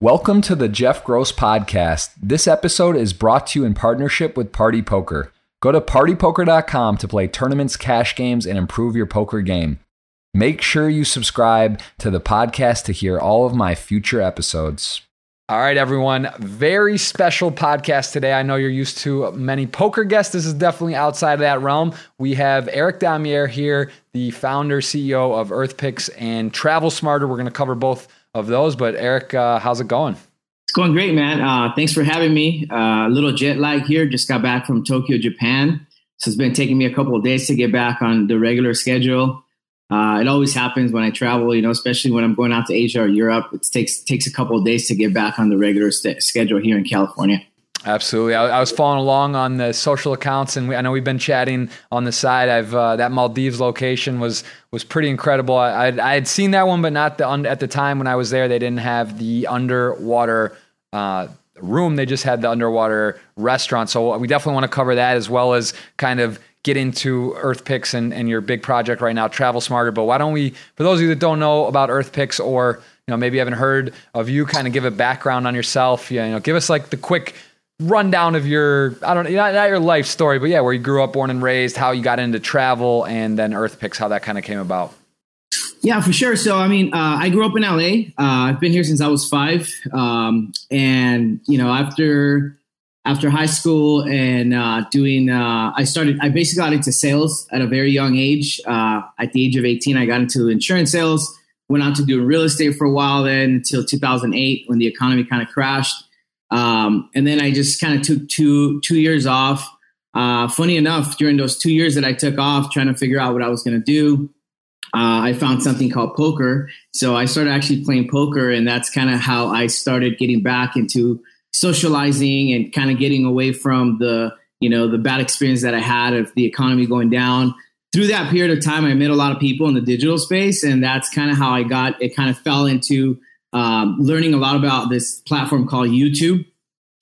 Welcome to the Jeff Gross Podcast. This episode is brought to you in partnership with Party Poker. Go to partypoker.com to play tournaments, cash games, and improve your poker game. Make sure you subscribe to the podcast to hear all of my future episodes. All right, everyone. Very special podcast today. I know you're used to many poker guests. This is definitely outside of that realm. We have Eric Damier here, the founder, CEO of EarthPix and Travel Smarter. We're going to cover both of those. But Eric, uh, how's it going? It's going great, man. Uh, thanks for having me. Uh, a little jet lag here. Just got back from Tokyo, Japan. So it's been taking me a couple of days to get back on the regular schedule. Uh, it always happens when I travel, you know, especially when I'm going out to Asia or Europe. It takes takes a couple of days to get back on the regular st- schedule here in California. Absolutely. I, I, was following along on the social accounts, and we, I know we've been chatting on the side. I've uh, that Maldives location was was pretty incredible. I, I'd, I had seen that one, but not the at the time when I was there. They didn't have the underwater uh, room; they just had the underwater restaurant. So we definitely want to cover that as well as kind of get into EarthPix and, and your big project right now, Travel Smarter. But why don't we, for those of you that don't know about EarthPix or you know maybe haven't heard of you, kind of give a background on yourself. You know, give us like the quick rundown of your I don't not, not your life story, but yeah, where you grew up, born and raised, how you got into travel, and then EarthPix, how that kind of came about. Yeah, for sure. So, I mean, uh, I grew up in LA. Uh, I've been here since I was five, um, and you know, after after high school and uh, doing, uh, I started. I basically got into sales at a very young age. Uh, at the age of eighteen, I got into insurance sales. Went on to do real estate for a while, then until 2008 when the economy kind of crashed um, and then I just kind of took two two years off. Uh, funny enough, during those two years that I took off, trying to figure out what I was going to do, uh, I found something called poker. So I started actually playing poker, and that's kind of how I started getting back into socializing and kind of getting away from the you know the bad experience that I had of the economy going down. Through that period of time, I met a lot of people in the digital space, and that's kind of how I got it. Kind of fell into um, learning a lot about this platform called YouTube.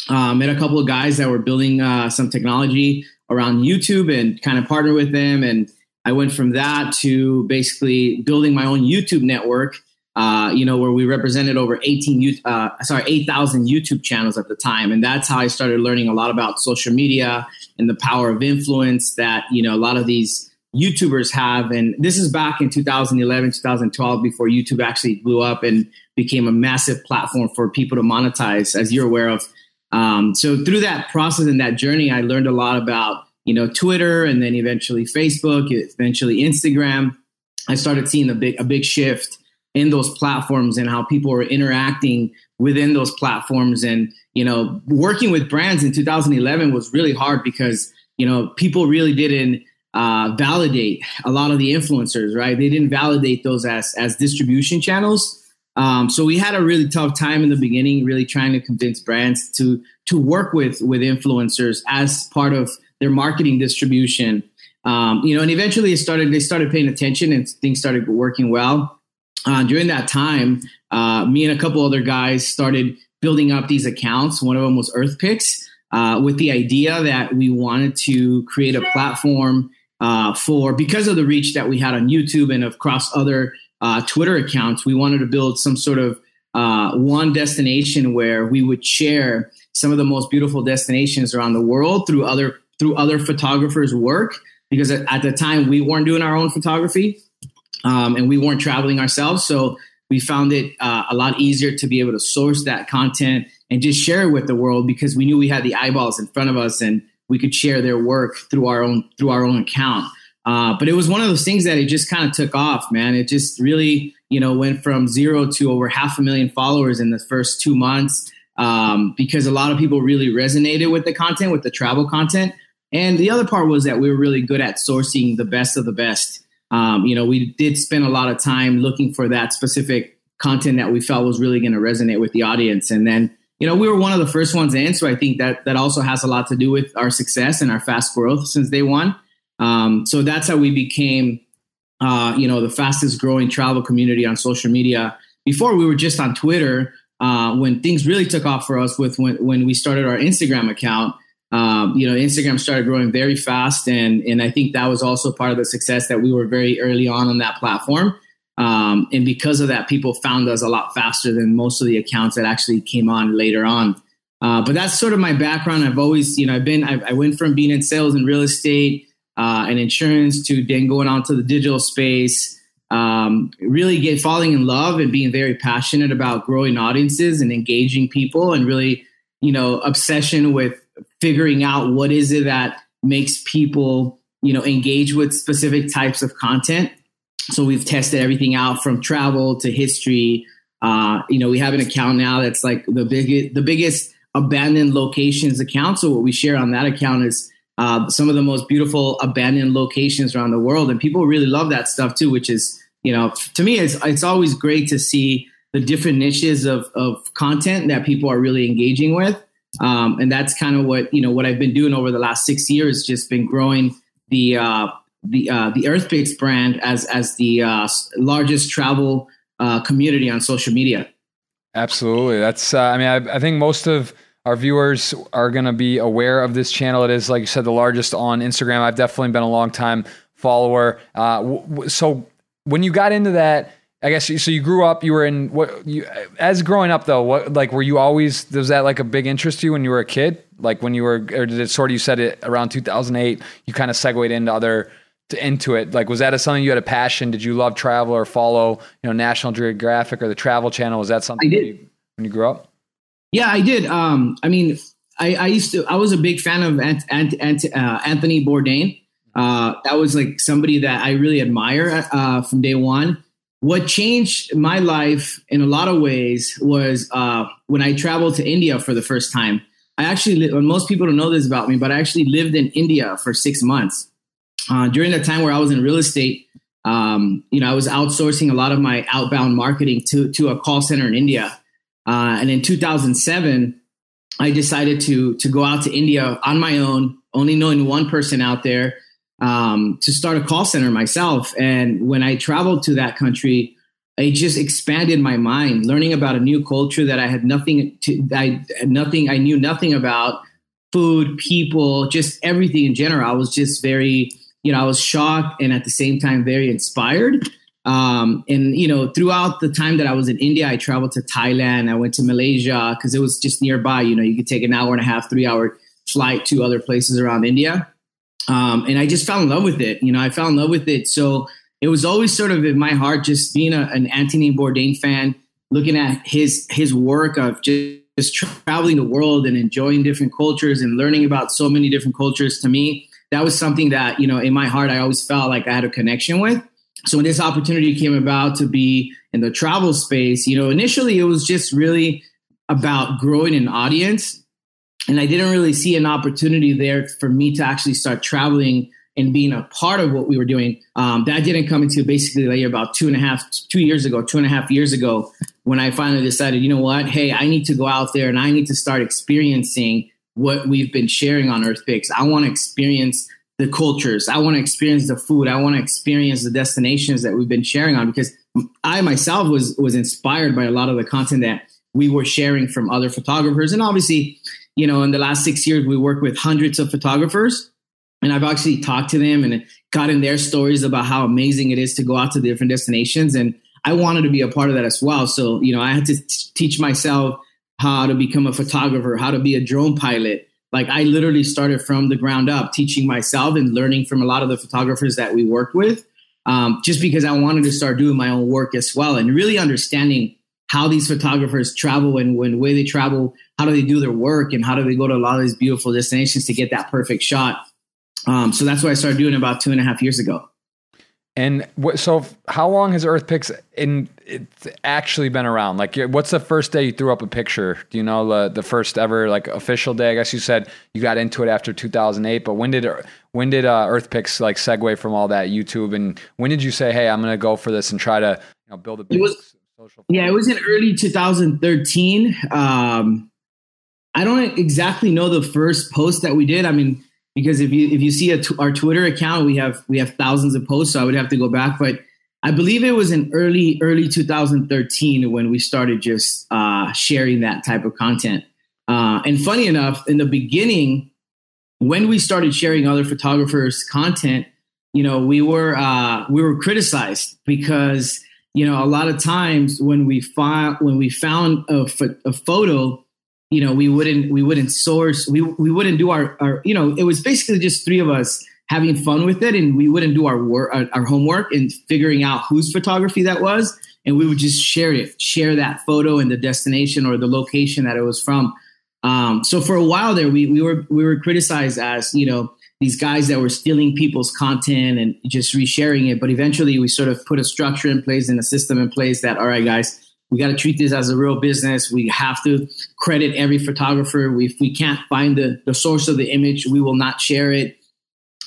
Uh, met a couple of guys that were building uh, some technology around YouTube and kind of partnered with them. And I went from that to basically building my own YouTube network. Uh, you know, where we represented over 18, uh, sorry, 8,000 YouTube channels at the time. And that's how I started learning a lot about social media and the power of influence that, you know, a lot of these YouTubers have. And this is back in 2011, 2012, before YouTube actually blew up and became a massive platform for people to monetize, as you're aware of. Um, so through that process and that journey, I learned a lot about, you know, Twitter and then eventually Facebook, eventually Instagram. I started seeing a big, a big shift in those platforms and how people were interacting within those platforms. And, you know, working with brands in 2011 was really hard because, you know, people really didn't uh, validate a lot of the influencers, right? They didn't validate those as as distribution channels. Um, so we had a really tough time in the beginning, really trying to convince brands to to work with with influencers as part of their marketing distribution. Um, you know, and eventually it started. They started paying attention, and things started working well. Uh, during that time, uh, me and a couple other guys started building up these accounts. One of them was EarthPix, uh, with the idea that we wanted to create a platform uh, for because of the reach that we had on YouTube and across other uh, Twitter accounts, we wanted to build some sort of uh, one destination where we would share some of the most beautiful destinations around the world through other through other photographers' work. Because at, at the time we weren't doing our own photography um, and we weren't traveling ourselves, so we found it uh, a lot easier to be able to source that content and just share it with the world because we knew we had the eyeballs in front of us and we could share their work through our own through our own account. Uh, but it was one of those things that it just kind of took off, man. It just really, you know, went from zero to over half a million followers in the first two months um, because a lot of people really resonated with the content, with the travel content. And the other part was that we were really good at sourcing the best of the best. Um, you know, we did spend a lot of time looking for that specific content that we felt was really going to resonate with the audience. And then you know, we were one of the first ones in, so I think that that also has a lot to do with our success and our fast growth since day one. Um, so that's how we became, uh, you know, the fastest growing travel community on social media. Before we were just on Twitter. Uh, when things really took off for us with when, when we started our Instagram account, um, you know, Instagram started growing very fast, and and I think that was also part of the success that we were very early on on that platform. Um, and because of that, people found us a lot faster than most of the accounts that actually came on later on. Uh, but that's sort of my background. I've always, you know, I've been, I, I went from being in sales and real estate uh, and insurance to then going on to the digital space. Um, really get falling in love and being very passionate about growing audiences and engaging people and really, you know, obsession with figuring out what is it that makes people, you know, engage with specific types of content so we've tested everything out from travel to history. Uh, you know, we have an account now that's like the biggest, the biggest abandoned locations account. So what we share on that account is uh, some of the most beautiful abandoned locations around the world, and people really love that stuff too. Which is, you know, to me, it's it's always great to see the different niches of of content that people are really engaging with. Um, and that's kind of what you know what I've been doing over the last six years. Just been growing the uh, the uh, the EarthPix brand as as the uh, largest travel uh, community on social media. Absolutely, that's. Uh, I mean, I, I, think most of our viewers are going to be aware of this channel. It is, like you said, the largest on Instagram. I've definitely been a long time follower. Uh, w- w- so when you got into that. I guess so. You grew up. You were in what? You as growing up though. What like were you always? Was that like a big interest to you when you were a kid? Like when you were, or did it sort of? You said it around 2008. You kind of segued into other into it? Like, was that a, something you had a passion? Did you love travel or follow, you know, National Geographic or the Travel Channel? Was that something you, when you grew up? Yeah, I did. Um, I mean, I, I, used to. I was a big fan of Ant, Ant, Ant, uh, Anthony Bourdain. Uh, that was like somebody that I really admire uh, from day one. What changed my life in a lot of ways was uh, when I traveled to India for the first time. I actually, most people don't know this about me, but I actually lived in India for six months uh, during the time where I was in real estate, um, you know, I was outsourcing a lot of my outbound marketing to to a call center in India. Uh, and in 2007, I decided to to go out to India on my own, only knowing one person out there, um, to start a call center myself. And when I traveled to that country, it just expanded my mind, learning about a new culture that I had nothing to, I nothing, I knew nothing about food, people, just everything in general. I was just very you know, I was shocked and at the same time very inspired. Um, and you know, throughout the time that I was in India, I traveled to Thailand. I went to Malaysia because it was just nearby. You know, you could take an hour and a half, three hour flight to other places around India. Um, and I just fell in love with it. You know, I fell in love with it. So it was always sort of in my heart, just being a, an Anthony Bourdain fan, looking at his his work of just, just traveling the world and enjoying different cultures and learning about so many different cultures. To me, that was something that, you know, in my heart, I always felt like I had a connection with. So when this opportunity came about to be in the travel space, you know, initially it was just really about growing an audience. And I didn't really see an opportunity there for me to actually start traveling and being a part of what we were doing. Um, that didn't come into basically like about two and a half, two years ago, two and a half years ago, when I finally decided, you know what, hey, I need to go out there and I need to start experiencing what we've been sharing on EarthPix. I want to experience the cultures. I want to experience the food. I want to experience the destinations that we've been sharing on because I myself was was inspired by a lot of the content that we were sharing from other photographers. And obviously, you know, in the last six years, we worked with hundreds of photographers. And I've actually talked to them and gotten their stories about how amazing it is to go out to different destinations. And I wanted to be a part of that as well. So, you know, I had to t- teach myself how to become a photographer, how to be a drone pilot. Like I literally started from the ground up, teaching myself and learning from a lot of the photographers that we worked with, um, just because I wanted to start doing my own work as well and really understanding how these photographers travel and when way they travel, how do they do their work and how do they go to a lot of these beautiful destinations to get that perfect shot. Um, so that's what I started doing about two and a half years ago. And so, how long has EarthPix in it's actually been around? Like, what's the first day you threw up a picture? Do you know the the first ever like official day? I guess you said you got into it after 2008, but when did when did uh, EarthPix like segue from all that YouTube? And when did you say, "Hey, I'm going to go for this and try to you know, build a big was, social"? Yeah, it was in early 2013. Um, I don't exactly know the first post that we did. I mean because if you if you see our Twitter account, we have we have thousands of posts. So I would have to go back, but I believe it was in early early 2013 when we started just uh, sharing that type of content. Uh, and funny enough, in the beginning, when we started sharing other photographers' content, you know, we were uh, we were criticized because you know, a lot of times when we found when we found a, a photo, you know, we wouldn't we wouldn't source we we wouldn't do our, our you know it was basically just three of us having fun with it, and we wouldn't do our work our, our homework and figuring out whose photography that was, and we would just share it, share that photo and the destination or the location that it was from. Um, so for a while there, we we were we were criticized as you know these guys that were stealing people's content and just resharing it. But eventually, we sort of put a structure in place and a system in place that all right, guys, we got to treat this as a real business. We have to credit every photographer. We, if we can't find the, the source of the image, we will not share it.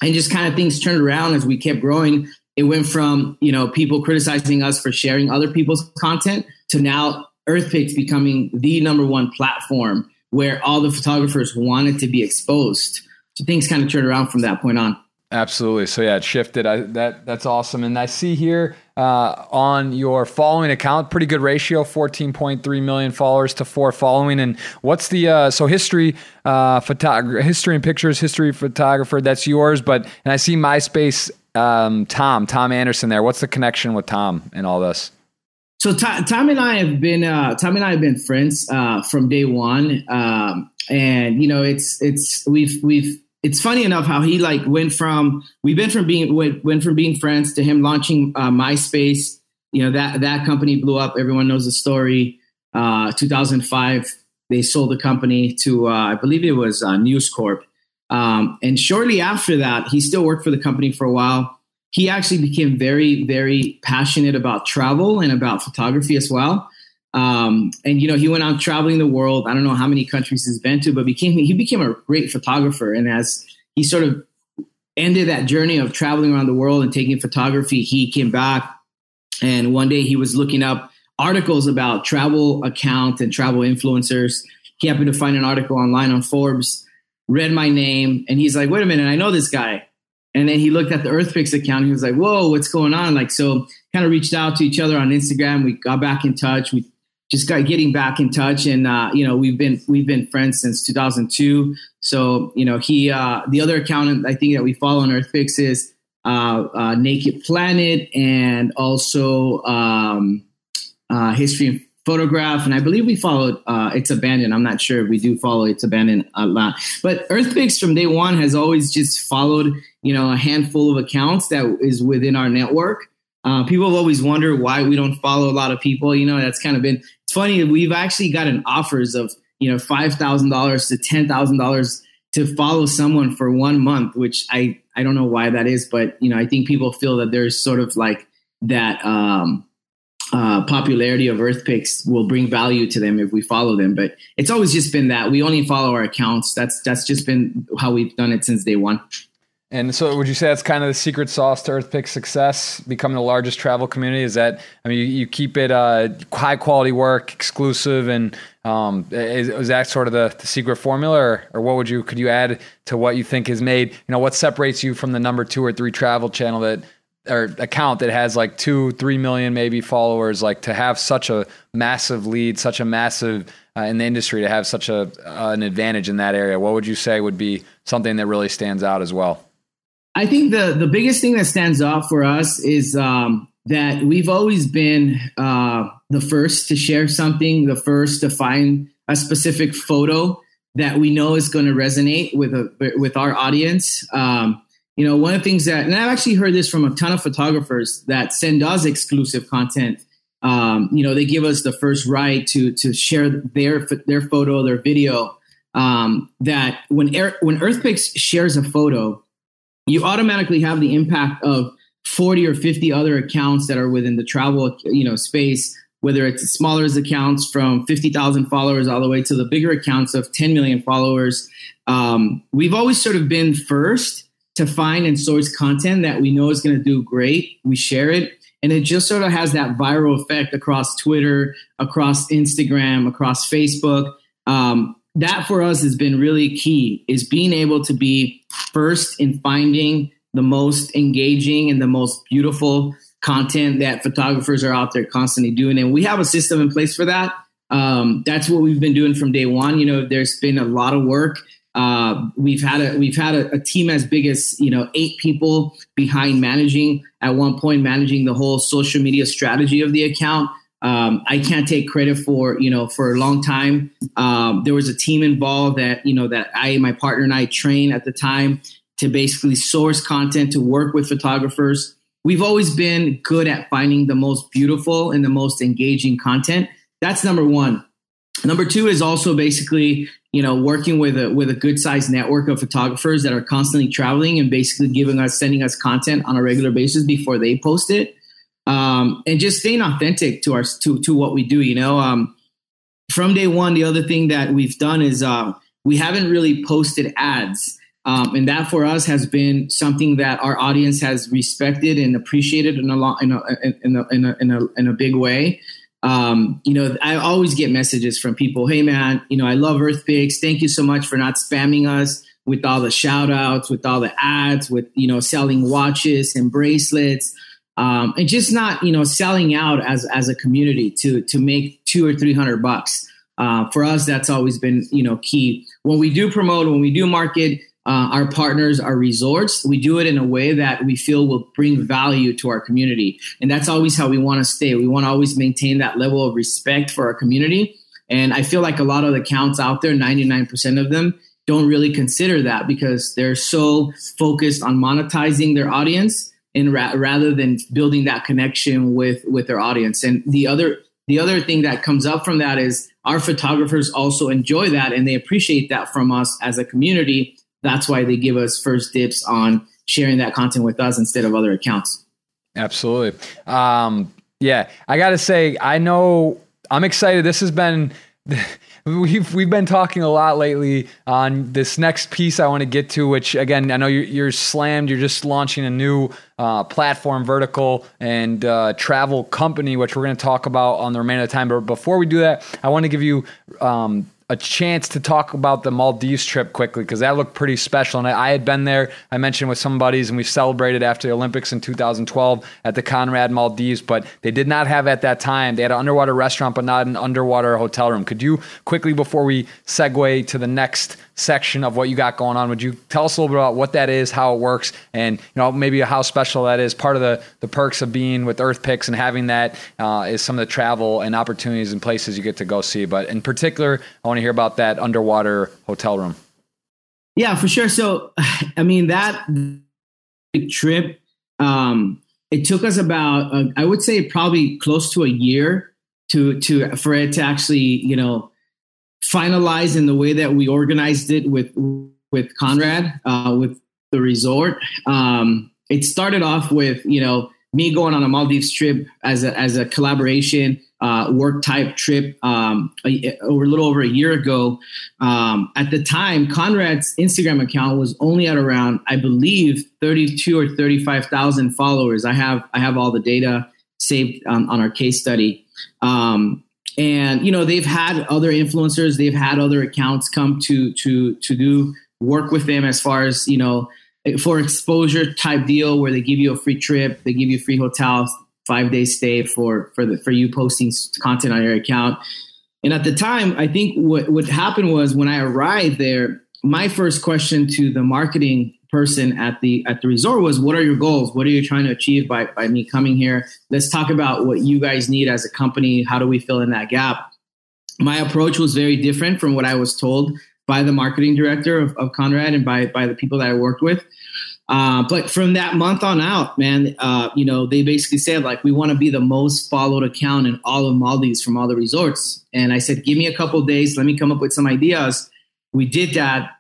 And just kind of things turned around as we kept growing. It went from, you know, people criticizing us for sharing other people's content to now EarthPix becoming the number one platform where all the photographers wanted to be exposed. So things kind of turned around from that point on. Absolutely. So yeah, it shifted. I, that that's awesome. And I see here uh, on your following account, pretty good ratio, fourteen point three million followers to four following. And what's the uh, so history, uh, history and pictures, history photographer? That's yours. But and I see MySpace, um, Tom, Tom Anderson there. What's the connection with Tom and all this? So Tom, Tom and I have been uh, Tom and I have been friends uh, from day one, um, and you know it's it's we've we've it's funny enough how he like went from we've been from being went, went from being friends to him launching uh, MySpace. You know that that company blew up. Everyone knows the story. Uh, 2005, they sold the company to uh, I believe it was uh, News Corp. Um, and shortly after that, he still worked for the company for a while. He actually became very very passionate about travel and about photography as well. Um, and you know, he went out traveling the world. I don't know how many countries he's been to, but became he became a great photographer. And as he sort of ended that journey of traveling around the world and taking photography, he came back and one day he was looking up articles about travel accounts and travel influencers. He happened to find an article online on Forbes, read my name, and he's like, wait a minute, I know this guy. And then he looked at the EarthPix account. He was like, whoa, what's going on? Like, so kind of reached out to each other on Instagram. We got back in touch. We just got getting back in touch and uh, you know we've been we've been friends since 2002 so you know he uh, the other accountant i think that we follow on earthpix is uh, uh naked planet and also um, uh, history and photograph and i believe we followed uh, it's abandoned i'm not sure if we do follow it's abandoned a lot but earthpix from day one has always just followed you know a handful of accounts that is within our network uh, people have always wondered why we don't follow a lot of people. You know, that's kind of been. It's funny. We've actually gotten offers of you know five thousand dollars to ten thousand dollars to follow someone for one month, which I I don't know why that is, but you know I think people feel that there's sort of like that um, uh, popularity of EarthPix will bring value to them if we follow them. But it's always just been that we only follow our accounts. That's that's just been how we've done it since day one. And so, would you say that's kind of the secret sauce to EarthPix success, becoming the largest travel community? Is that I mean, you, you keep it uh, high quality work, exclusive, and um, is, is, that sort of the, the secret formula, or, or, what would you could you add to what you think is made? You know, what separates you from the number two or three travel channel that or account that has like two, three million maybe followers? Like to have such a massive lead, such a massive uh, in the industry to have such a uh, an advantage in that area. What would you say would be something that really stands out as well? I think the the biggest thing that stands out for us is um, that we've always been uh, the first to share something, the first to find a specific photo that we know is going to resonate with a, with our audience. Um, you know, one of the things that, and I've actually heard this from a ton of photographers that send us exclusive content. Um, you know, they give us the first right to to share their their photo, their video. Um, that when Air, when EarthPix shares a photo, you automatically have the impact of 40 or 50 other accounts that are within the travel you know space whether it's smaller accounts from 50,000 followers all the way to the bigger accounts of 10 million followers. Um, we've always sort of been first to find and source content that we know is going to do great. We share it. And it just sort of has that viral effect across twitter across instagram across facebook. Um, that for us has been really key is being able to be first in finding the most engaging and the most beautiful content that photographers are out there constantly doing. And we have a system in place for that. Um, that's what we've been doing from day one. You know there's been a lot of work. Uh, we've had a we've had a, a, team as big as you know eight people behind managing at one point managing the whole social media strategy of the account. Um, I can't take credit for you know for a long time. Um, there was a team involved that you know that I my partner and I trained at the time to basically source content to work with photographers. We've always been good at finding the most beautiful and the most engaging content. That's number one. Number two is also basically, you know, working with a with a good sized network of photographers that are constantly traveling and basically giving us sending us content on a regular basis before they post it, um, and just staying authentic to our to to what we do. You know, um, from day one, the other thing that we've done is uh, we haven't really posted ads. Um, and that for us has been something that our audience has respected and appreciated in a, lot, in, a, in, a, in, a, in, a, in a big way um, you know, I always get messages from people, hey man, you know, I love Earth. Thank you so much for not spamming us with all the shout outs, with all the ads, with, you know, selling watches and bracelets. Um, and just not, you know, selling out as as a community to to make two or three hundred bucks. Uh, for us, that's always been, you know, key. When we do promote, when we do market, uh, our partners, our resorts. We do it in a way that we feel will bring value to our community. And that's always how we want to stay. We want to always maintain that level of respect for our community. And I feel like a lot of the accounts out there, 99% of them, don't really consider that because they're so focused on monetizing their audience and ra- rather than building that connection with with their audience. And the other the other thing that comes up from that is our photographers also enjoy that and they appreciate that from us as a community that's why they give us first dips on sharing that content with us instead of other accounts. Absolutely. Um, yeah, I got to say, I know I'm excited. This has been. We've we've been talking a lot lately on this next piece I want to get to, which again I know you're, you're slammed. You're just launching a new uh, platform, vertical, and uh, travel company, which we're going to talk about on the remainder of the time. But before we do that, I want to give you um, a chance to talk about the Maldives trip quickly because that looked pretty special. And I, I, had been there, I mentioned with some buddies, and we celebrated after the Olympics in 2012 at the Conrad Maldives. But they did not have at that time, they had an underwater restaurant, but not an underwater hotel room. Could you quickly, before we segue to the next section of what you got going on. Would you tell us a little bit about what that is, how it works, and you know maybe how special that is? Part of the the perks of being with EarthPix and having that uh, is some of the travel and opportunities and places you get to go see. But in particular, I want to hear about that underwater hotel room. Yeah, for sure. So, I mean that trip. Um, it took us about, uh, I would say, probably close to a year to to for it to actually, you know, finalized in the way that we organized it with with Conrad uh, with the resort. Um, it started off with you know me going on a Maldives trip as a as a collaboration uh, work type trip um, a, a little over a year ago. Um, at the time, Conrad's Instagram account was only at around I believe thirty two or thirty five thousand followers. I have I have all the data saved on, on our case study. Um, and you know they've had other influencers they've had other accounts come to to to do work with them as far as you know for exposure type deal where they give you a free trip they give you free hotel five day stay for for the for you posting content on your account. And at the time i think what what happened was when i arrived there my first question to the marketing person at the at the resort was what are your goals? What are you trying to achieve by by me coming here? Let's talk about what you guys need as a company. How do we fill in that gap? My approach was very different from what i was told by the marketing director of, of conrad and by by the people that i worked with. Uh, but from that month on out man uh, you know they basically said like we want to be the most followed account in all of maldives from all the resorts. And i said give me a couple days. Let me come up with some ideas. We did that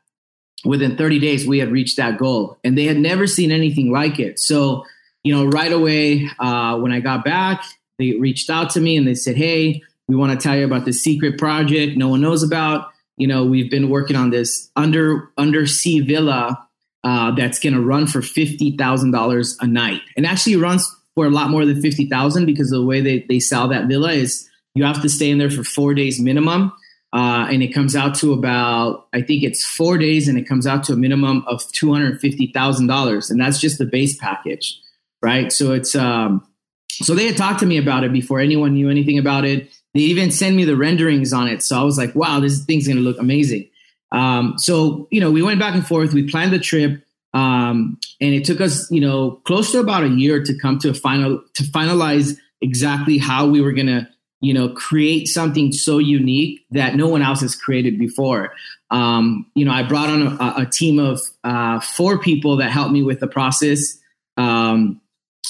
within 30 days we had reached that goal and they had never seen anything like it. So you know right away uh, when i got back they reached out to me and they said hey we want to tell you about this secret project no one knows about. You know we've been working on this under undersea villa uh, that's going to run for $50000 a night. And actually runs for a lot more than 50000 because the way they, they sell that villa is you have to stay in there for four days minimum uh, and it comes out to about I think it's four days, and it comes out to a minimum of two hundred fifty thousand dollars, and that's just the base package, right? So it's um, so they had talked to me about it before anyone knew anything about it. They even sent me the renderings on it, so I was like, wow, this thing's gonna look amazing. Um, so you know, we went back and forth. We planned the trip, um, and it took us you know close to about a year to come to a final to finalize exactly how we were gonna you know create something so unique that no one else has created before. Um, you know, I brought on a, a team of uh, four people that helped me with the process, um,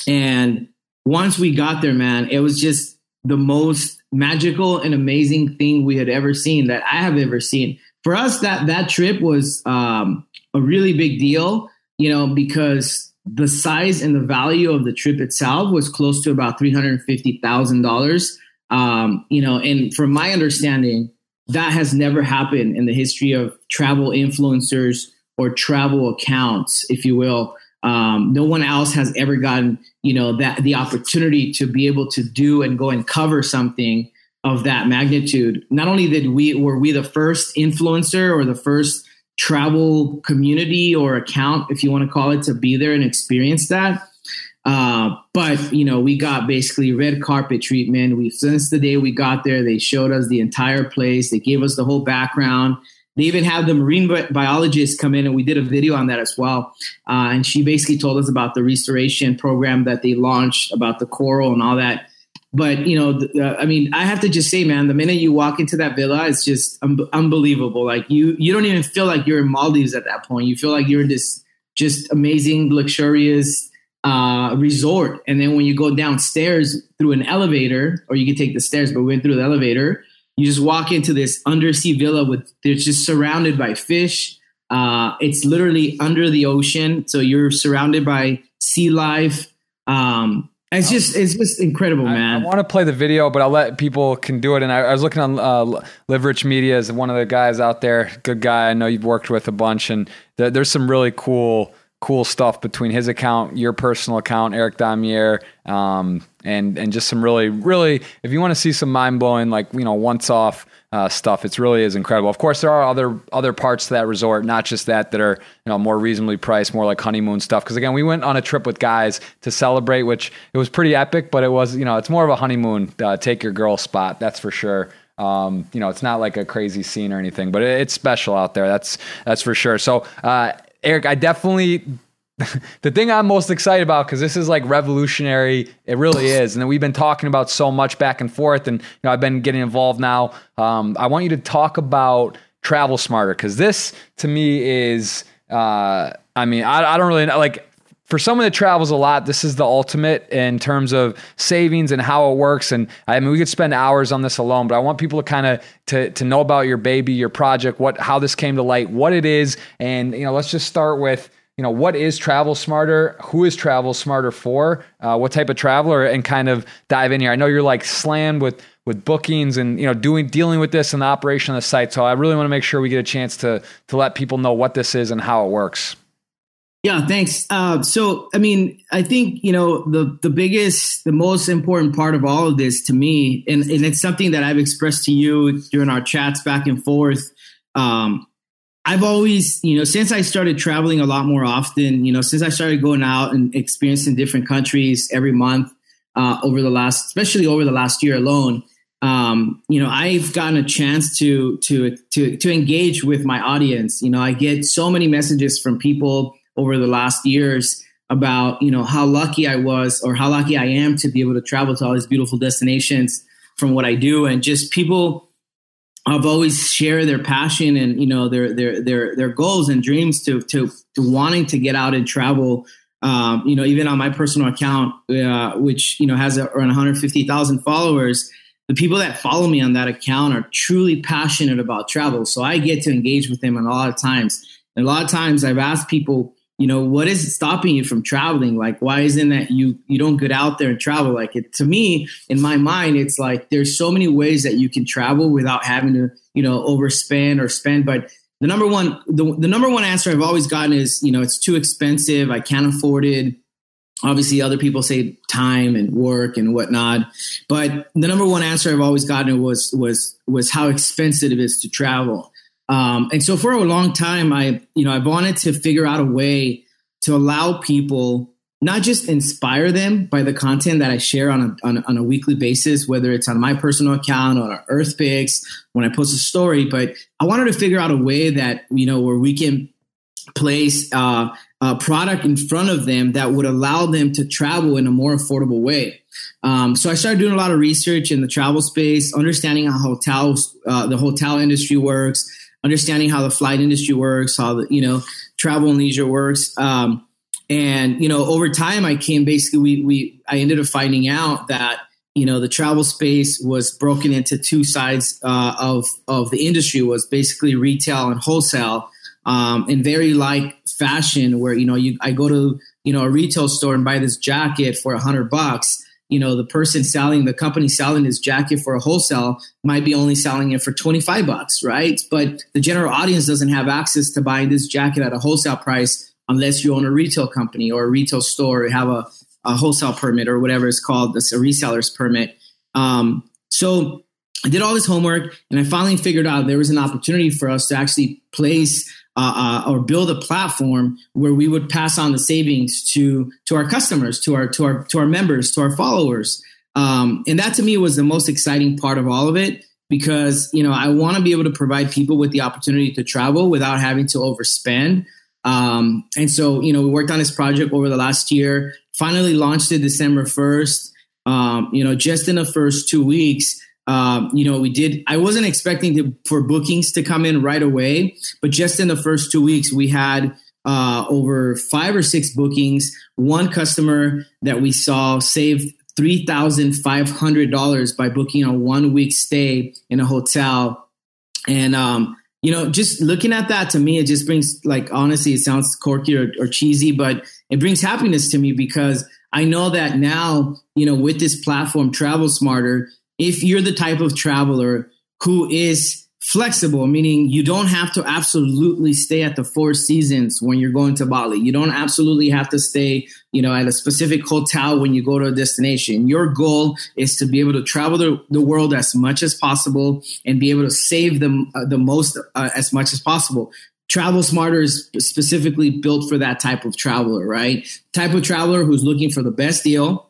and once we got there, man, it was just the most magical and amazing thing we had ever seen that I have ever seen. For us, that that trip was um, a really big deal, you know, because the size and the value of the trip itself was close to about three hundred fifty thousand um. You know, and from my understanding, that has never happened in the history of travel influencers or travel accounts, if you will. Um, no one else has ever gotten, you know, that the opportunity to be able to do and go and cover something of that magnitude. Not only did we were we the first influencer or the first travel community or account, if you want to call it, to be there and experience that. Uh, but you know, we got basically red carpet treatment. We since the day we got there, they showed us the entire place. They gave us the whole background. They even had the marine biologist come in, and we did a video on that as well. Uh, and she basically told us about the restoration program that they launched, about the coral and all that. But you know, uh, I mean, I have to just say, man, the minute you walk into that villa, it's just un- unbelievable. Like you, you don't even feel like you're in Maldives at that point. You feel like you're in this just amazing, luxurious uh, resort. And then when you go downstairs through an elevator, or you can take the stairs, but we went through the elevator you just walk into this undersea villa with it's just surrounded by fish. Uh, it's literally under the ocean, so you're surrounded by sea life. Um, it's just it's just incredible, man. I, I want to play the video, but I'll let people can do it. And I, I was looking on uh, Live Rich Media as one of the guys out there, good guy. I know you've worked with a bunch, and th- there's some really cool cool stuff between his account, your personal account, Eric Damier, um, and and just some really really if you want to see some mind blowing like you know once off uh, stuff, it really is incredible. Of course, there are other other parts to that resort, not just that that are you know more reasonably priced, more like honeymoon stuff. Because again, we went on a trip with guys to celebrate, which it was pretty epic, but it was you know it's more of a honeymoon uh, take your girl spot, that's for sure. Um, you know, it's not like a crazy scene or anything, but it's special out there. That's that's for sure. So, uh, Eric, I definitely the thing I'm most excited about because this is like revolutionary. It really is, and we've been talking about so much back and forth, and you know I've been getting involved now. Um, I want you to talk about travel smarter because this to me is. Uh, I mean, I, I don't really know, like for someone that travels a lot, this is the ultimate in terms of savings and how it works. And I mean, we could spend hours on this alone, but I want people to kind of to to know about your baby, your project, what how this came to light, what it is, and you know, let's just start with you know what is travel smarter? Who is travel smarter for? Uh, what type of traveler? And kind of dive in here. I know you're like slammed with with bookings and you know doing dealing with this and the operation of the site. So i really want to make sure we get a chance to to let people know what this is and how it works yeah, thanks. Uh, so, I mean, I think you know the the biggest, the most important part of all of this to me, and, and it's something that I've expressed to you during our chats back and forth. Um, I've always, you know, since I started traveling a lot more often, you know, since I started going out and experiencing different countries every month uh, over the last, especially over the last year alone, um, you know, I've gotten a chance to to to to engage with my audience. You know, I get so many messages from people over the last years about you know how lucky I was or how lucky I am to be able to travel to all these beautiful destinations from what I do, and just people have always share their passion and you know their their their their goals and dreams to to to wanting to get out and travel. Um, you know, even on my personal account, uh, which you know has around 150,000 followers, the people that follow me on that account are truly passionate about travel. So I get to engage with them a lot of times. And a lot of times I've asked people, you know what is stopping you from traveling? Like why isn't that you you don't get out there and travel? Like it to me in my mind it's like there's so many ways that you can travel without having to you know overspend or spend. But the number one the, the number one answer i've always gotten is you know it's too expensive. I can't afford it. Obviously other people say time and work and whatnot. But the number one answer i've always gotten was was was how expensive it is to travel um, and so for a long time, I, you know, I wanted to figure out a way to allow people not just inspire them by the content that I share on a, on a, on a weekly basis, whether it's on my personal account or on Earth when I post a story, but I wanted to figure out a way that, you know, where we can place uh, a product in front of them that would allow them to travel in a more affordable way. Um, so I started doing a lot of research in the travel space, understanding how hotels, uh, the hotel industry works, understanding how the flight industry works, how the you know travel and leisure works. Um, and you know, over time, I came basically we we I ended up finding out that you know the travel space was broken into two sides uh, of of the industry was basically retail and wholesale. Um, in very like fashion, where you know you I go to you know a retail store and buy this jacket for a hundred bucks you know the person selling the company selling this jacket for a wholesale might be only selling it for 25 bucks right but the general audience doesn't have access to buying this jacket at a wholesale price unless you own a retail company or a retail store or have a, a wholesale permit or whatever it's called, a reseller's permit. Um, so I did all this homework and I finally figured out there was an opportunity for us to actually place uh, uh, or build a platform where we would pass on the savings to to our customers, to our to our to our members, to our followers. Um, and that to me was the most exciting part of all of it because you know I want to be able to provide people with the opportunity to travel without having to overspend. Um, and so, you know, we worked on this project over the last year, finally launched it December 1st. Um, you know, just in the first two weeks, um, you know, we did, I wasn't expecting to, for bookings to come in right away, but just in the first two weeks, we had uh, over five or six bookings. One customer that we saw saved $3,500 by booking a one week stay in a hotel. And, um, you know, just looking at that to me, it just brings like honestly, it sounds quirky or, or, cheesy, but it brings happiness to me because I know that now, you know, with this platform, Travel Smarter, if you're the type of traveler who is flexible, meaning you don't have to absolutely stay at the four seasons when you're going to Bali. You don't absolutely have to stay, you know, at a specific hotel when you go to a destination. Your goal is to be able to travel the, the world as much as possible and be able to save them uh, the most uh, as much as possible. Travel Smarter is specifically built for that type of traveler, right? Type of traveler who's looking for the best deal,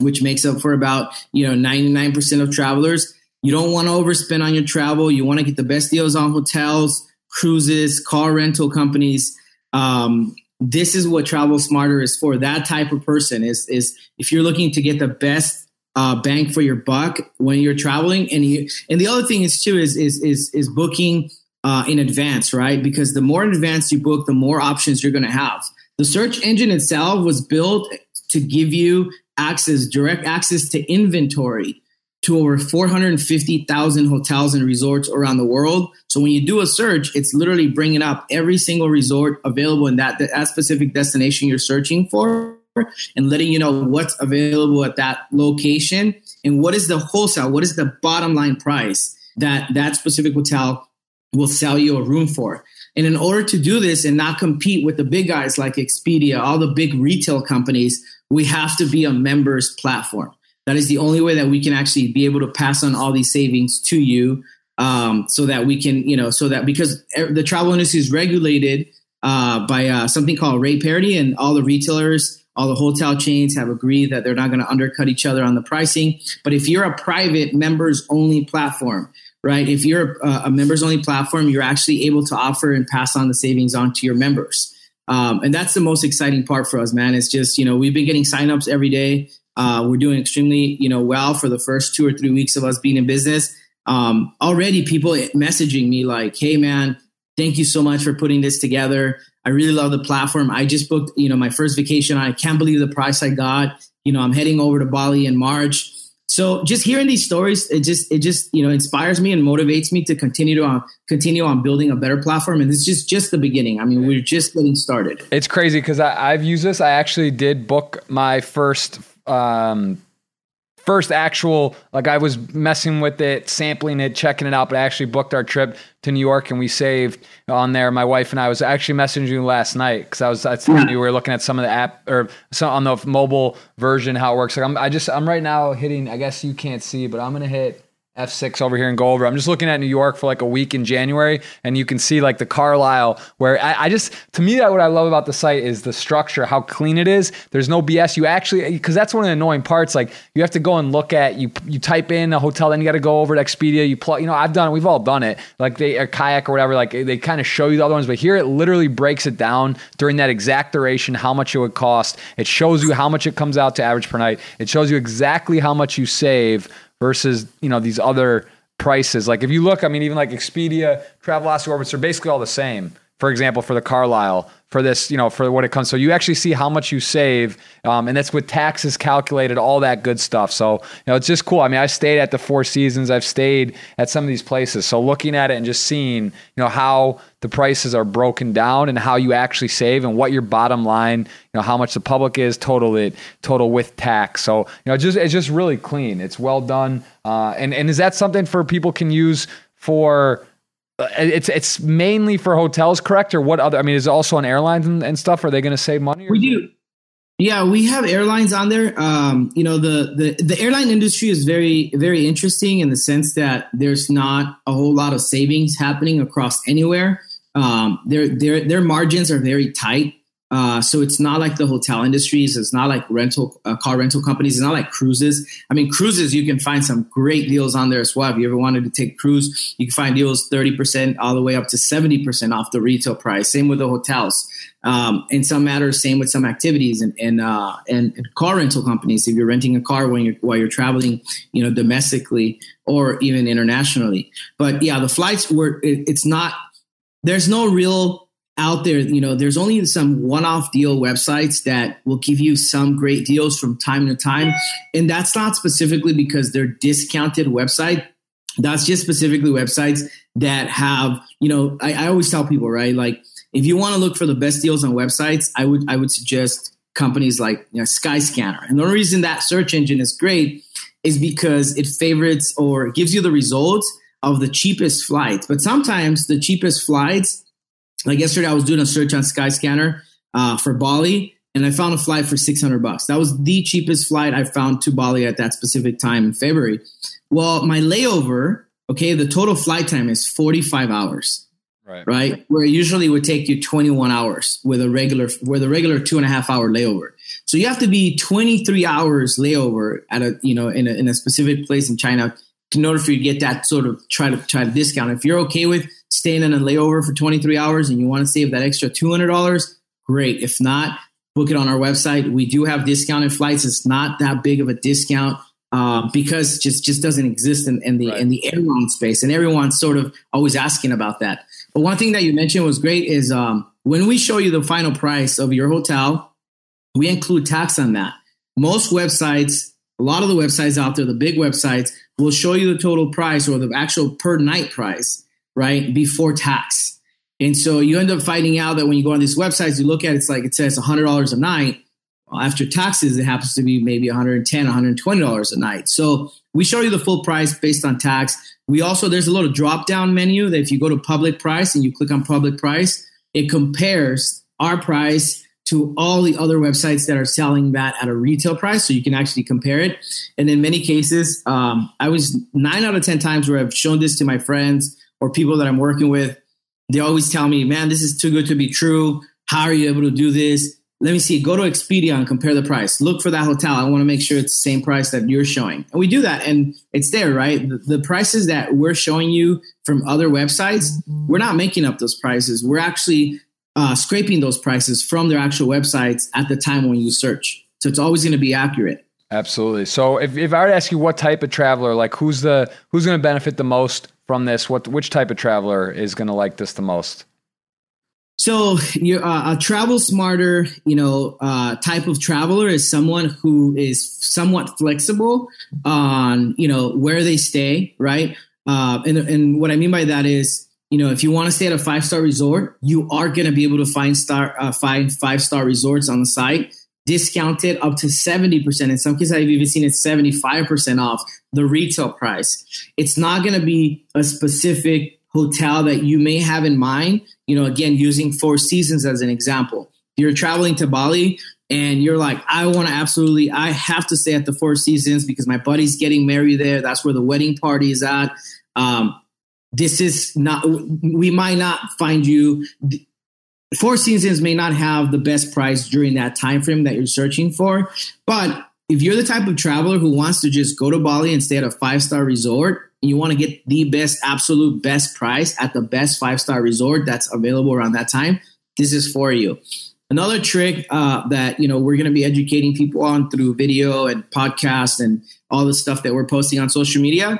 which makes up for about, you know, 99% of travelers you don't want to overspend on your travel. You want to get the best deals on hotels, cruises, car rental companies. Um, this is what Travel Smarter is for. That type of person is is if you're looking to get the best uh, bang for your buck when you're traveling. And you, and the other thing is too is is is is booking uh, in advance, right? Because the more in advance you book, the more options you're going to have. The search engine itself was built to give you access, direct access to inventory to over 450,000 hotels and resorts around the world. So when you do a search, it's literally bringing up every single resort available in that, that specific destination you're searching for and letting you know what's available at that location and what is the wholesale, what is the bottom line price that that specific hotel will sell you a room for. And in order to do this and not compete with the big guys like Expedia, all the big retail companies, we have to be a members platform. That is the only way that we can actually be able to pass on all these savings to you, um, so that we can, you know, so that because the travel industry is regulated uh, by uh, something called rate parity, and all the retailers, all the hotel chains have agreed that they're not going to undercut each other on the pricing. But if you're a private members only platform, right? If you're a, a members only platform, you're actually able to offer and pass on the savings on to your members. Um, and that's the most exciting part for us, man. It's just, you know, we've been getting signups every day. Uh, we're doing extremely, you know, well for the first two or three weeks of us being in business. Um, already people messaging me like, "Hey, man, thank you so much for putting this together. I really love the platform. I just booked, you know, my first vacation. I can't believe the price I got. You know, I'm heading over to Bali in March." So just hearing these stories, it just it just you know inspires me and motivates me to continue to uh, continue on building a better platform. And this is just just the beginning. I mean, we're just getting started. It's crazy because I've used this. I actually did book my first um, first actual like I was messing with it, sampling it, checking it out, but I actually booked our trip to New York and we saved on there. My wife and I was actually messaging you last night because I was I telling you we were looking at some of the app or some on the mobile version how it works. Like I'm I just I'm right now hitting. I guess you can't see, but I'm gonna hit F6 over here in go. I'm just looking at New York for like a week in January, and you can see like the Carlyle, where I, I just, to me, that what I love about the site is the structure, how clean it is. There's no BS. You actually, because that's one of the annoying parts. Like you have to go and look at, you you type in a hotel, then you got to go over to Expedia. You plug, you know, I've done it. We've all done it. Like they, or kayak or whatever, like they kind of show you the other ones, but here it literally breaks it down during that exact duration, how much it would cost. It shows you how much it comes out to average per night. It shows you exactly how much you save versus you know these other prices. Like if you look, I mean, even like Expedia, Travelocity, Orbitz are basically all the same. For example, for the Carlisle, for this, you know, for what it comes. So you actually see how much you save, um, and that's with taxes calculated, all that good stuff. So you know, it's just cool. I mean, I stayed at the Four Seasons. I've stayed at some of these places. So looking at it and just seeing, you know, how the prices are broken down and how you actually save and what your bottom line, you know, how much the public is total it total with tax. So you know, just it's just really clean. It's well done. Uh, and and is that something for people can use for? Uh, it's it's mainly for hotels, correct? Or what other? I mean, is it also on airlines and, and stuff? Are they going to save money? we do. Yeah, we have airlines on there. Um, you know, the, the the airline industry is very very interesting in the sense that there's not a whole lot of savings happening across anywhere. Um, their their their margins are very tight. Uh, so it's not like the hotel industries. It's not like rental uh, car rental companies. It's not like cruises. I mean, cruises you can find some great deals on there as well. If you ever wanted to take cruise, you can find deals thirty percent all the way up to seventy percent off the retail price. Same with the hotels. Um, in some matters, same with some activities and and, uh, and and car rental companies. If you're renting a car when you're while you're traveling, you know, domestically or even internationally. But yeah, the flights were. It, it's not. There's no real out there, you know, there's only some one-off deal websites that will give you some great deals from time to time, and that's not specifically because they're discounted website. That's just specifically websites that have, you know, I, I always tell people, right? Like, if you want to look for the best deals on websites, I would I would suggest companies like you know, Skyscanner. And the reason that search engine is great is because it favorites or gives you the results of the cheapest flights. But sometimes the cheapest flights like yesterday, I was doing a search on Skyscanner uh, for Bali, and I found a flight for 600 bucks. That was the cheapest flight I found to Bali at that specific time in February. Well, my layover, okay, the total flight time is 45 hours. Right. right. Where it usually would take you 21 hours with a regular with a regular two and a half hour layover. So you have to be 23 hours layover at a you know in a, in a specific place in China in order for you to get that sort of try to try to discount. If you're okay with staying in a layover for 23 hours and you want to save that extra $200, great. If not, book it on our website. We do have discounted flights. It's not that big of a discount uh, because it just just doesn't exist in, in the right. in the airline space, and everyone's sort of always asking about that. But one thing that you mentioned was great is um, when we show you the final price of your hotel, we include tax on that. Most websites, a lot of the websites out there, the big websites, will show you the total price or the actual per night price right, before tax. And so you end up finding out that when you go on these websites, you look at it, it's like it says $100 a night. Well, after taxes, it happens to be maybe $110, $120 a night. So we show you the full price based on tax. We also, there's a little drop down menu that if you go to public price and you click on public price, it compares our price to all the other websites that are selling that at a retail price. So you can actually compare it. And in many cases, um, I was nine out of 10 times where I've shown this to my friends or people that I'm working with, they always tell me, man, this is too good to be true. How are you able to do this? Let me see. Go to Expedia and compare the price. Look for that hotel. I want to make sure it's the same price that you're showing. And we do that and it's there, right? The, the prices that we're showing you from other websites, we're not making up those prices. We're actually uh, scraping those prices from their actual websites at the time when you search. So it's always going to be accurate. Absolutely. So if, if I were to ask you what type of traveler, like who's the who's going to benefit the most from this? What which type of traveler is going to like this the most? So, uh, a travel smarter, you know, uh, type of traveler is someone who is somewhat flexible on, you know, where they stay, right? Uh, and and what I mean by that is, you know, if you want to stay at a five star resort, you are going to be able to find star uh, find five star resorts on the site discounted up to 70%. In some cases, I've even seen it 75% off the retail price. It's not going to be a specific hotel that you may have in mind. You know, again, using Four Seasons as an example. You're traveling to Bali and you're like, I want to absolutely, I have to stay at the Four Seasons because my buddy's getting married there. That's where the wedding party is at. Um, this is not, we might not find you. Four Seasons may not have the best price during that time frame that you're searching for, but if you're the type of traveler who wants to just go to Bali and stay at a five star resort, you want to get the best, absolute best price at the best five star resort that's available around that time, this is for you. Another trick uh, that you know we're going to be educating people on through video and podcast and all the stuff that we're posting on social media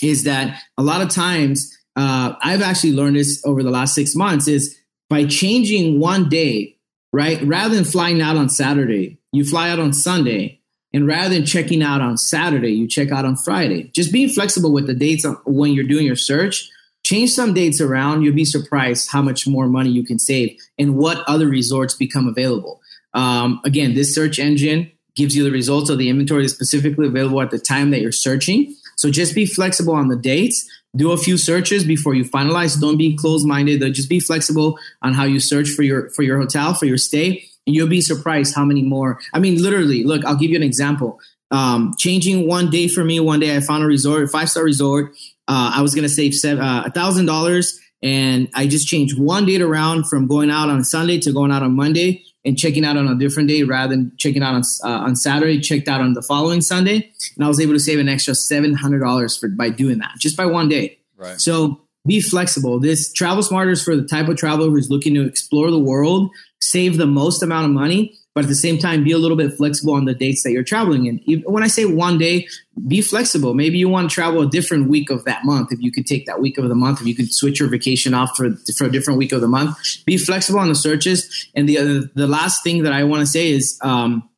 is that a lot of times uh, I've actually learned this over the last six months is by changing one day, right? Rather than flying out on Saturday, you fly out on Sunday, and rather than checking out on Saturday, you check out on Friday. Just being flexible with the dates when you're doing your search change some dates around, you'll be surprised how much more money you can save and what other resorts become available. Um, again, this search engine gives you the results of the inventory that's specifically available at the time that you're searching. So just be flexible on the dates. Do a few searches before you finalize. Don't be closed-minded. Just be flexible on how you search for your for your hotel for your stay. And you'll be surprised how many more. I mean, literally. Look, I'll give you an example. Um, changing one day for me. One day I found a resort, five star resort uh, I was to save uh, a thousand dollars, and I just changed one date around from going out on Sunday to going out on Monday and checking out on a different day rather than checking out on uh, on Saturday. Checked out on the following Sunday, and I was able to save an extra seven hundred dollars for by doing that just by one day. Right. So be flexible. This travel smarter is for the type of traveler who's looking to explore the world, save the most amount of money, but at the same time, be a little bit flexible on the dates that you're traveling in. When I say one day, be flexible. Maybe you want to travel a different week of that month. If you could take that week of the month, if you could switch your vacation off for, for a different week of the month, be flexible on the searches. And the other, the last thing that I want to say is um,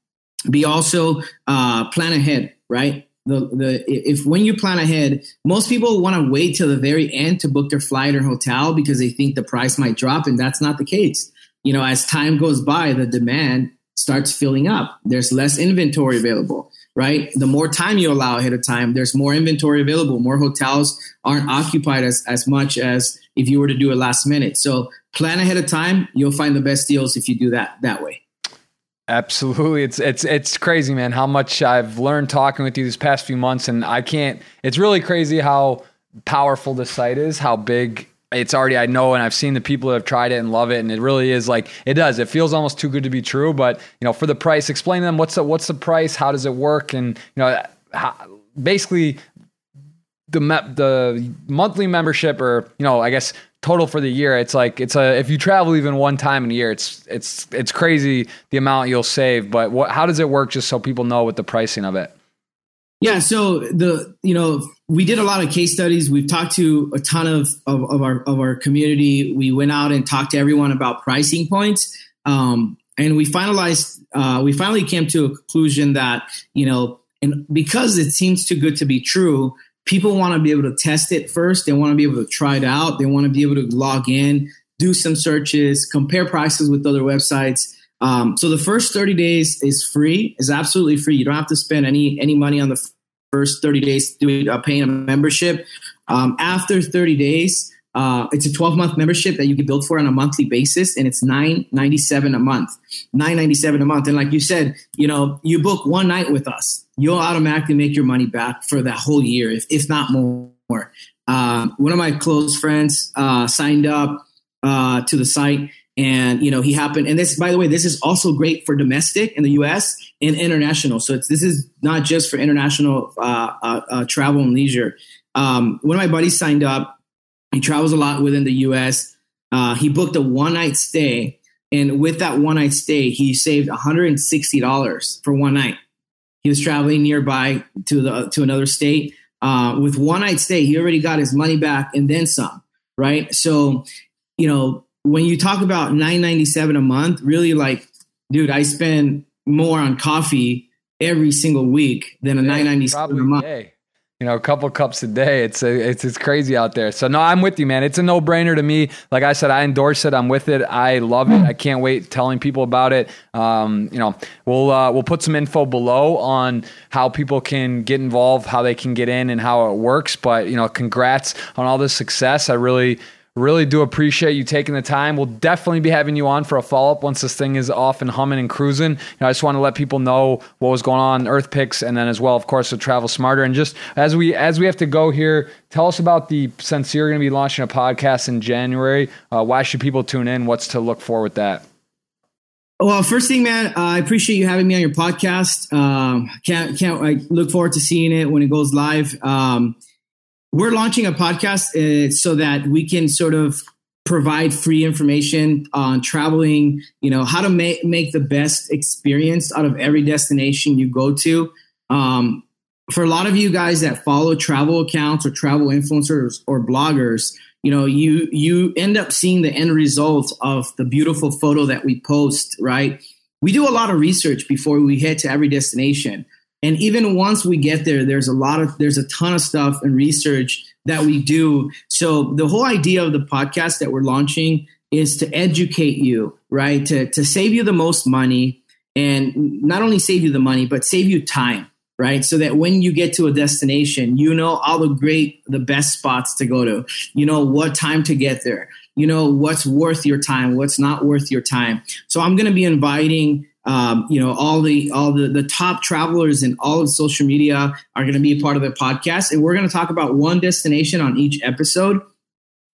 be also uh, plan ahead, right? The, the if when you plan ahead, most people want to wait till the very end to book their flight or hotel because they think the price might drop, and that's not the case. You know, as time goes by, the demand starts filling up. There's less inventory available, right? The more time you allow ahead of time, there's more inventory available. More hotels aren't occupied as, as much as if you were to do it last minute. So plan ahead of time. You'll find the best deals if you do that that way. Absolutely. It's it's it's crazy, man, how much I've learned talking with you these past few months and I can't it's really crazy how powerful this site is, how big it's already I know and I've seen the people that have tried it and love it and it really is like it does. It feels almost too good to be true but you know for the price explain to them what's the what's the price how does it work and you know how, basically the me- the monthly membership or you know I guess total for the year it's like it's a if you travel even one time in a year it's it's it's crazy the amount you'll save but what how does it work just so people know what the pricing of it yeah so the you know we did a lot of case studies. We've talked to a ton of, of, of, our of our community. We went out and talked to everyone about pricing points, um, and we finalized. Uh, we finally came to a conclusion that you know, and because it seems too good to be true, people want to be able to test it first. They want to be able to try it out. They want to be able to log in, do some searches, compare prices with other websites. Um, so the first 30 days is free, is absolutely free. You don't have to spend any any money on the first 30 days doing uh, paying a membership. Um, after 30 days, uh, it's a 12 month membership that you can build for on a monthly basis, and it's 9.97 a month. 9.97 a month, and like you said, you know, you book one night with us, you'll automatically make your money back for that whole year, if if not more. Uh, one of my close friends uh, signed up uh, to the site and you know he happened and this by the way this is also great for domestic in the us and international. So this is not just for international uh, uh, uh, travel and leisure. Um, one of my buddies signed up. He travels a lot within the us uh, he booked a one night stay and with that one night stay he saved $160 for one night. He was traveling nearby to the to another state. Uh, with one night stay he already got his money back and then some right? So you know when you talk about 997 a month, really like, dude, I spend more on coffee every single week than a yeah, 997 a month. Day. You know, a couple cups a day. It's a, it's it's crazy out there. So no, I'm with you, man. It's a no brainer to me. Like I said, I endorse it. I'm with it. I love it. I can't wait telling people about it. Um, you know, we'll uh, we'll put some info below on how people can get involved, how they can get in, and how it works. But you know, congrats on all this success. I really Really do appreciate you taking the time. We'll definitely be having you on for a follow up once this thing is off and humming and cruising. You know, I just want to let people know what was going on EarthPix, and then as well, of course, to Travel Smarter. And just as we as we have to go here, tell us about the since you're going to be launching a podcast in January. Uh, why should people tune in? What's to look for with that? Well, first thing, man, uh, I appreciate you having me on your podcast. Um, can't can't I look forward to seeing it when it goes live. Um, we're launching a podcast uh, so that we can sort of provide free information on traveling, you know, how to make, make the best experience out of every destination you go to. Um, for a lot of you guys that follow travel accounts or travel influencers or bloggers, you know, you you end up seeing the end result of the beautiful photo that we post, right? We do a lot of research before we head to every destination. And even once we get there, there's a lot of there's a ton of stuff and research that we do. So the whole idea of the podcast that we're launching is to educate you, right? To to save you the most money and not only save you the money, but save you time, right? So that when you get to a destination, you know all the great, the best spots to go to. You know what time to get there. You know what's worth your time, what's not worth your time. So I'm going to be inviting um, you know all the all the, the top travelers in all of social media are going to be a part of the podcast and we're going to talk about one destination on each episode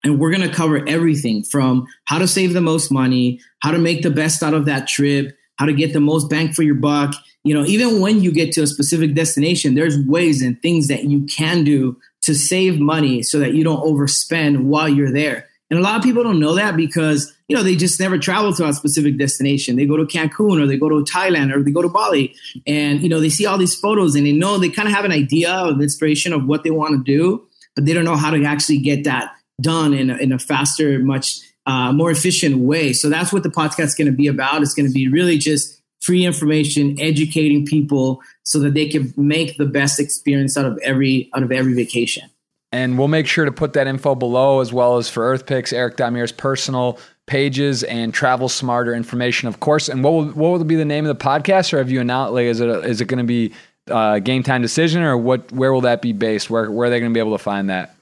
and we're going to cover everything from how to save the most money how to make the best out of that trip how to get the most bang for your buck. You know even when you get to a specific destination there's ways and things that you can do to save money so that you don't overspend while you're there. And a lot of people don't know that because, you know, they just never travel to a specific destination. They go to Cancun or they go to Thailand or they go to Bali and, you know, they see all these photos and they know they kind of have an idea of inspiration of what they want to do, but they don't know how to actually get that done in a, in a faster, much uh, more efficient way. So that's what the podcast is going to be about. It's going to be really just free information, educating people so that they can make the best experience out of every out of every vacation. And we'll make sure to put that info below as well as for EarthPix, Eric Damir's personal pages and travel smarter information, of course. And what will, what will be the name of the podcast or have you announced, like, is it, a, is it going to be uh, game time decision or what, where will that be based? Where, where are they going to be able to find that?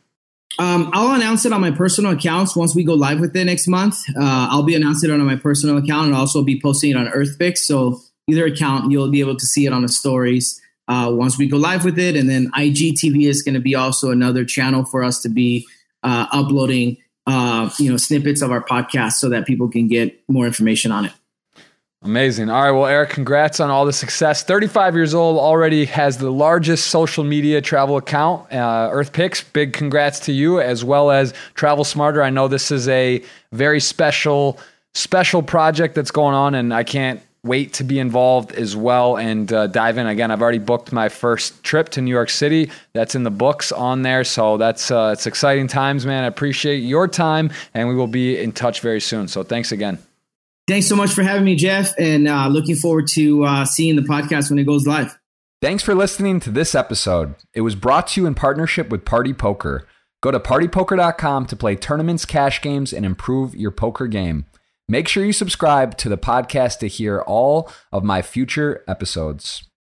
Um, I'll announce it on my personal accounts once we go live with it next month. Uh, I'll be announcing it on my personal account and also be posting it on EarthPix. So either account, you'll be able to see it on the stories uh, once we go live with it. And then IGTV is going to be also another channel for us to be uh, uploading, uh, you know, snippets of our podcast so that people can get more information on it. Amazing. All right. Well, Eric, congrats on all the success. 35 years old, already has the largest social media travel account, uh, EarthPix. Big congrats to you, as well as Travel Smarter. I know this is a very special, special project that's going on, and I can't wait to be involved as well and uh, dive in. Again i've already booked my first trip to new york city. That's in the books on there. So that's uh, it's exciting times man. I appreciate your time and we will be in touch very soon. So thanks again. Thanks so much for having me jeff and uh, looking forward to uh, seeing the podcast when it goes live. Thanks for listening to this episode. It was brought to you in partnership with party poker. Go to partypoker.com to play tournaments cash games and improve your poker game Make sure you subscribe to the podcast to hear all of my future episodes.